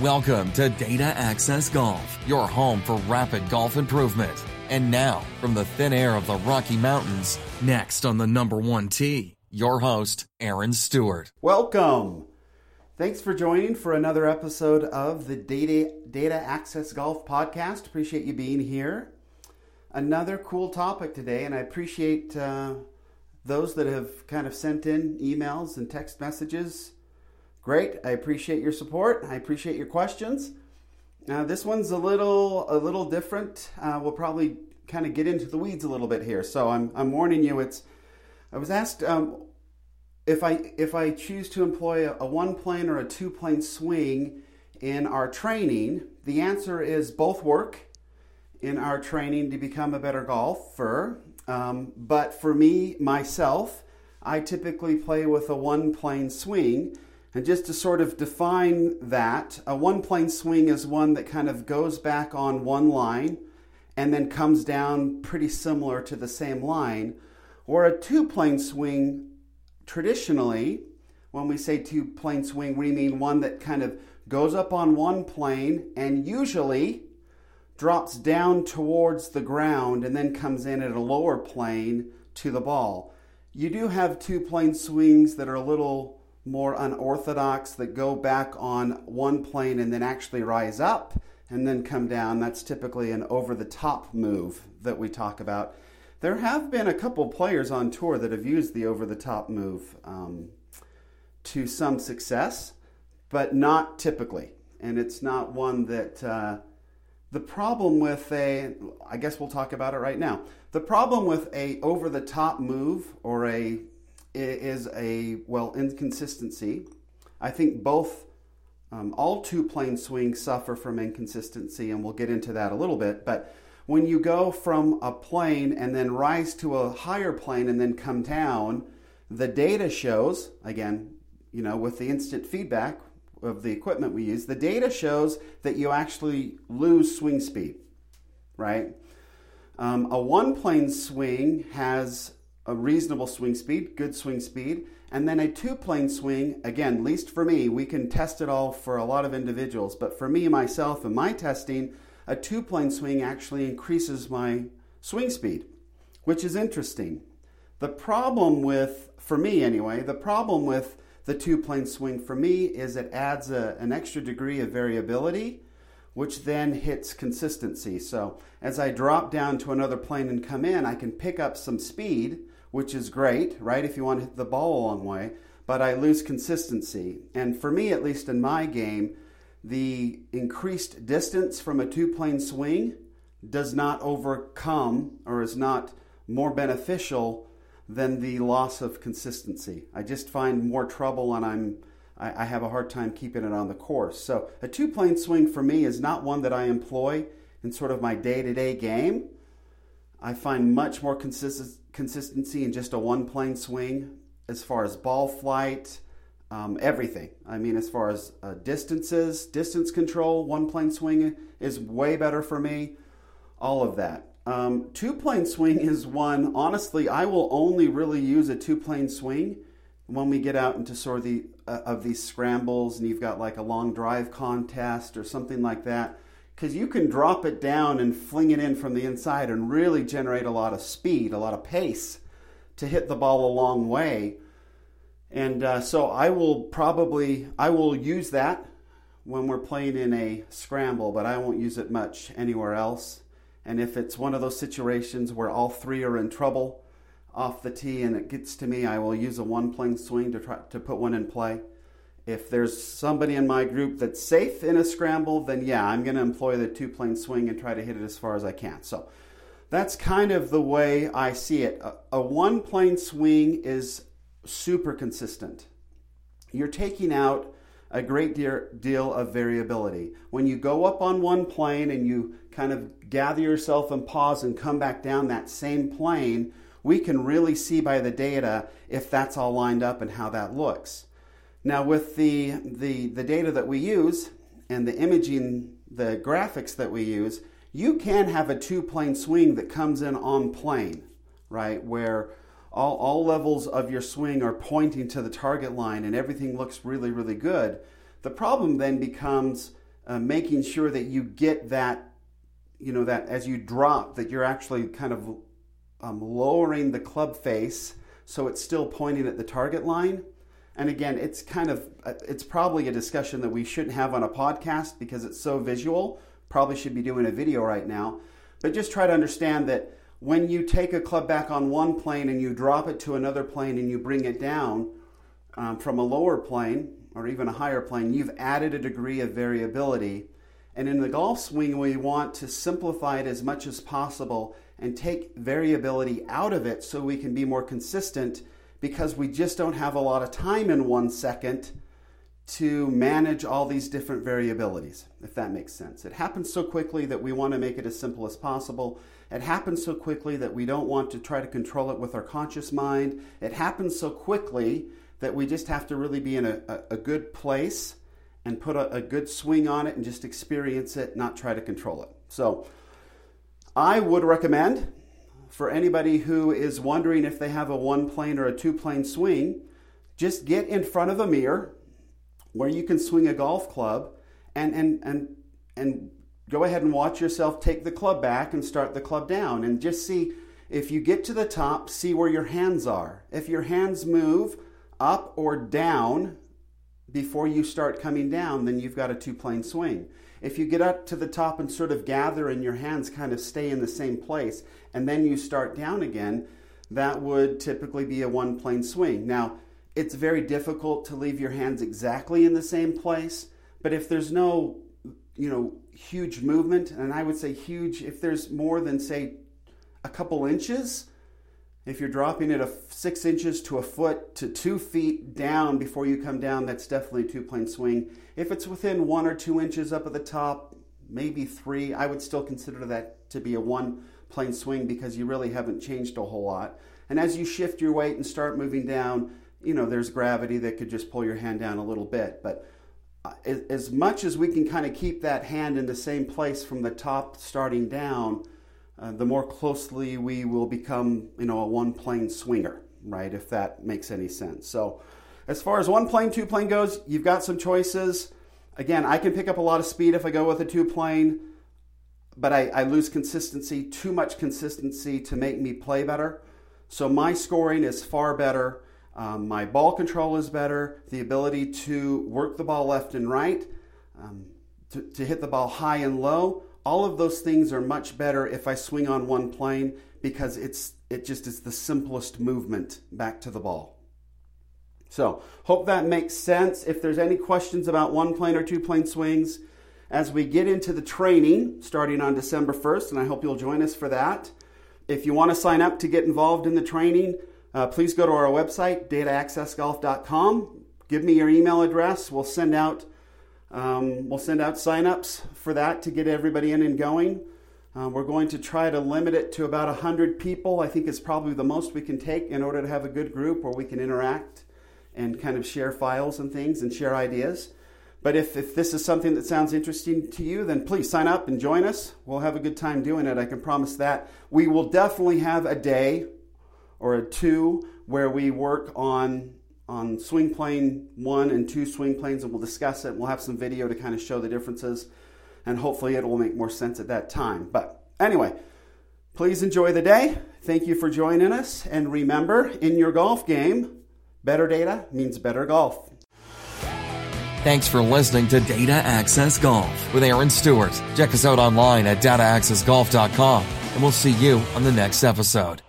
Welcome to Data Access Golf, your home for rapid golf improvement. And now, from the thin air of the Rocky Mountains, next on the number one tee, your host, Aaron Stewart. Welcome. Thanks for joining for another episode of the Data, Data Access Golf Podcast. Appreciate you being here. Another cool topic today, and I appreciate uh, those that have kind of sent in emails and text messages Great. I appreciate your support. I appreciate your questions. Now, this one's a little a little different. Uh, we'll probably kind of get into the weeds a little bit here. So I'm I'm warning you. It's I was asked um, if I if I choose to employ a, a one plane or a two plane swing in our training. The answer is both work in our training to become a better golfer. Um, but for me myself, I typically play with a one plane swing and just to sort of define that, a one plane swing is one that kind of goes back on one line and then comes down pretty similar to the same line. Or a two plane swing, traditionally, when we say two plane swing, we mean one that kind of goes up on one plane and usually drops down towards the ground and then comes in at a lower plane to the ball. You do have two plane swings that are a little more unorthodox that go back on one plane and then actually rise up and then come down. That's typically an over the top move that we talk about. There have been a couple players on tour that have used the over the top move um, to some success, but not typically. And it's not one that uh, the problem with a, I guess we'll talk about it right now. The problem with a over the top move or a is a, well, inconsistency. I think both, um, all two plane swings suffer from inconsistency, and we'll get into that a little bit. But when you go from a plane and then rise to a higher plane and then come down, the data shows, again, you know, with the instant feedback of the equipment we use, the data shows that you actually lose swing speed, right? Um, a one plane swing has a reasonable swing speed, good swing speed, and then a two plane swing, again, least for me, we can test it all for a lot of individuals, but for me, myself, and my testing, a two plane swing actually increases my swing speed, which is interesting. The problem with, for me anyway, the problem with the two plane swing for me is it adds a, an extra degree of variability, which then hits consistency. So as I drop down to another plane and come in, I can pick up some speed which is great, right? If you want to hit the ball a long way, but I lose consistency. And for me, at least in my game, the increased distance from a two plane swing does not overcome or is not more beneficial than the loss of consistency. I just find more trouble and I'm I, have a hard time keeping it on the course. So a two plane swing for me is not one that I employ in sort of my day to day game. I find much more consistent consistency in just a one plane swing as far as ball flight, um, everything. I mean, as far as uh, distances, distance control, one plane swing is way better for me. All of that. Um, two plane swing is one, honestly, I will only really use a two plane swing when we get out into sort of the uh, of these scrambles and you've got like a long drive contest or something like that because you can drop it down and fling it in from the inside and really generate a lot of speed, a lot of pace to hit the ball a long way. And uh, so I will probably I will use that when we're playing in a scramble, but I won't use it much anywhere else. And if it's one of those situations where all three are in trouble off the tee and it gets to me, I will use a one plane swing to try to put one in play if there's somebody in my group that's safe in a scramble, then yeah, I'm going to employ the two plane swing and try to hit it as far as I can. So that's kind of the way I see it. A, a one plane swing is super consistent. You're taking out a great deal of variability. When you go up on one plane and you kind of gather yourself and pause and come back down that same plane, we can really see by the data if that's all lined up and how that looks. Now, with the, the, the data that we use and the imaging, the graphics that we use, you can have a two plane swing that comes in on plane, right? Where all, all levels of your swing are pointing to the target line and everything looks really, really good. The problem then becomes uh, making sure that you get that, you know, that as you drop, that you're actually kind of um, lowering the club face so it's still pointing at the target line. And again, it's kind of, uh, it's probably a discussion that we shouldn't have on a podcast because it's so visual. Probably should be doing a video right now. But just try to understand that when you take a club back on one plane and you drop it to another plane and you bring it down um, from a lower plane or even a higher plane, you've added a degree of variability. And in the golf swing, we want to simplify it as much as possible and take variability out of it so we can be more consistent because we just don't have a lot of time in one second to manage all these different variabilities, if that makes sense. It happens so quickly that we want to make it as simple as possible. It happens so quickly that we don't want to try to control it with our conscious mind. It happens so quickly that we just have to really be in a, a, a good place and put a, a good swing on it and just experience it, not try to control it. So, I would recommend for anybody who is wondering if they have a one plane or a two plane swing, just get in front of a mirror where you can swing a golf club and, and, and, and go ahead and watch yourself take the club back and start the club down and just see if you get to the top, see where your hands are. If your hands move up or down before you start coming down, then you've got a two plane swing. If you get up to the top and sort of gather and your hands kind of stay in the same place and then you start down again, that would typically be a one plane swing. Now, it's very difficult to leave your hands exactly in the same place, but if there's no, you know, huge movement, and I would say huge, if there's more than, say, a couple inches, if you're dropping it a six inches to a foot to two feet down before you come down, that's definitely a two plane swing. If it's within one or two inches up at the top, maybe three, I would still consider that to be a one plane swing because you really haven't changed a whole lot. And as you shift your weight and start moving down, you know, there's gravity that could just pull your hand down a little bit. But uh, as much as we can kind of keep that hand in the same place from the top starting down, uh, the more closely we will become, you know, a one plane swinger, right? If that makes any sense. So, as far as one plane, two plane goes, you've got some choices. Again, I can pick up a lot of speed if I go with a two plane, but I, I lose consistency, too much consistency to make me play better. So, my scoring is far better. Um, my ball control is better. The ability to work the ball left and right, um, to, to hit the ball high and low all of those things are much better if I swing on one plane because it's it just is the simplest movement back to the ball. So, hope that makes sense. If there's any questions about one plane or two plane swings as we get into the training starting on December 1st, and I hope you'll join us for that. If you want to sign up to get involved in the training, uh, please go to our website, dataaccessgolf.com. Give me your email address. We'll send out um, we'll send out signups for that to get everybody in and going. Uh, we're going to try to limit it to about 100 people. I think it's probably the most we can take in order to have a good group where we can interact and kind of share files and things and share ideas. But if, if this is something that sounds interesting to you, then please sign up and join us. We'll have a good time doing it. I can promise that. We will definitely have a day or a two where we work on on swing plane one and two swing planes, and we'll discuss it. We'll have some video to kind of show the differences, and hopefully it will make more sense at that time. But anyway, please enjoy the day. Thank you for joining us, and remember in your golf game, better data means better golf. Thanks for listening to Data Access Golf with Aaron Stewart. Check us out online at dataaccessgolf.com, and we'll see you on the next episode.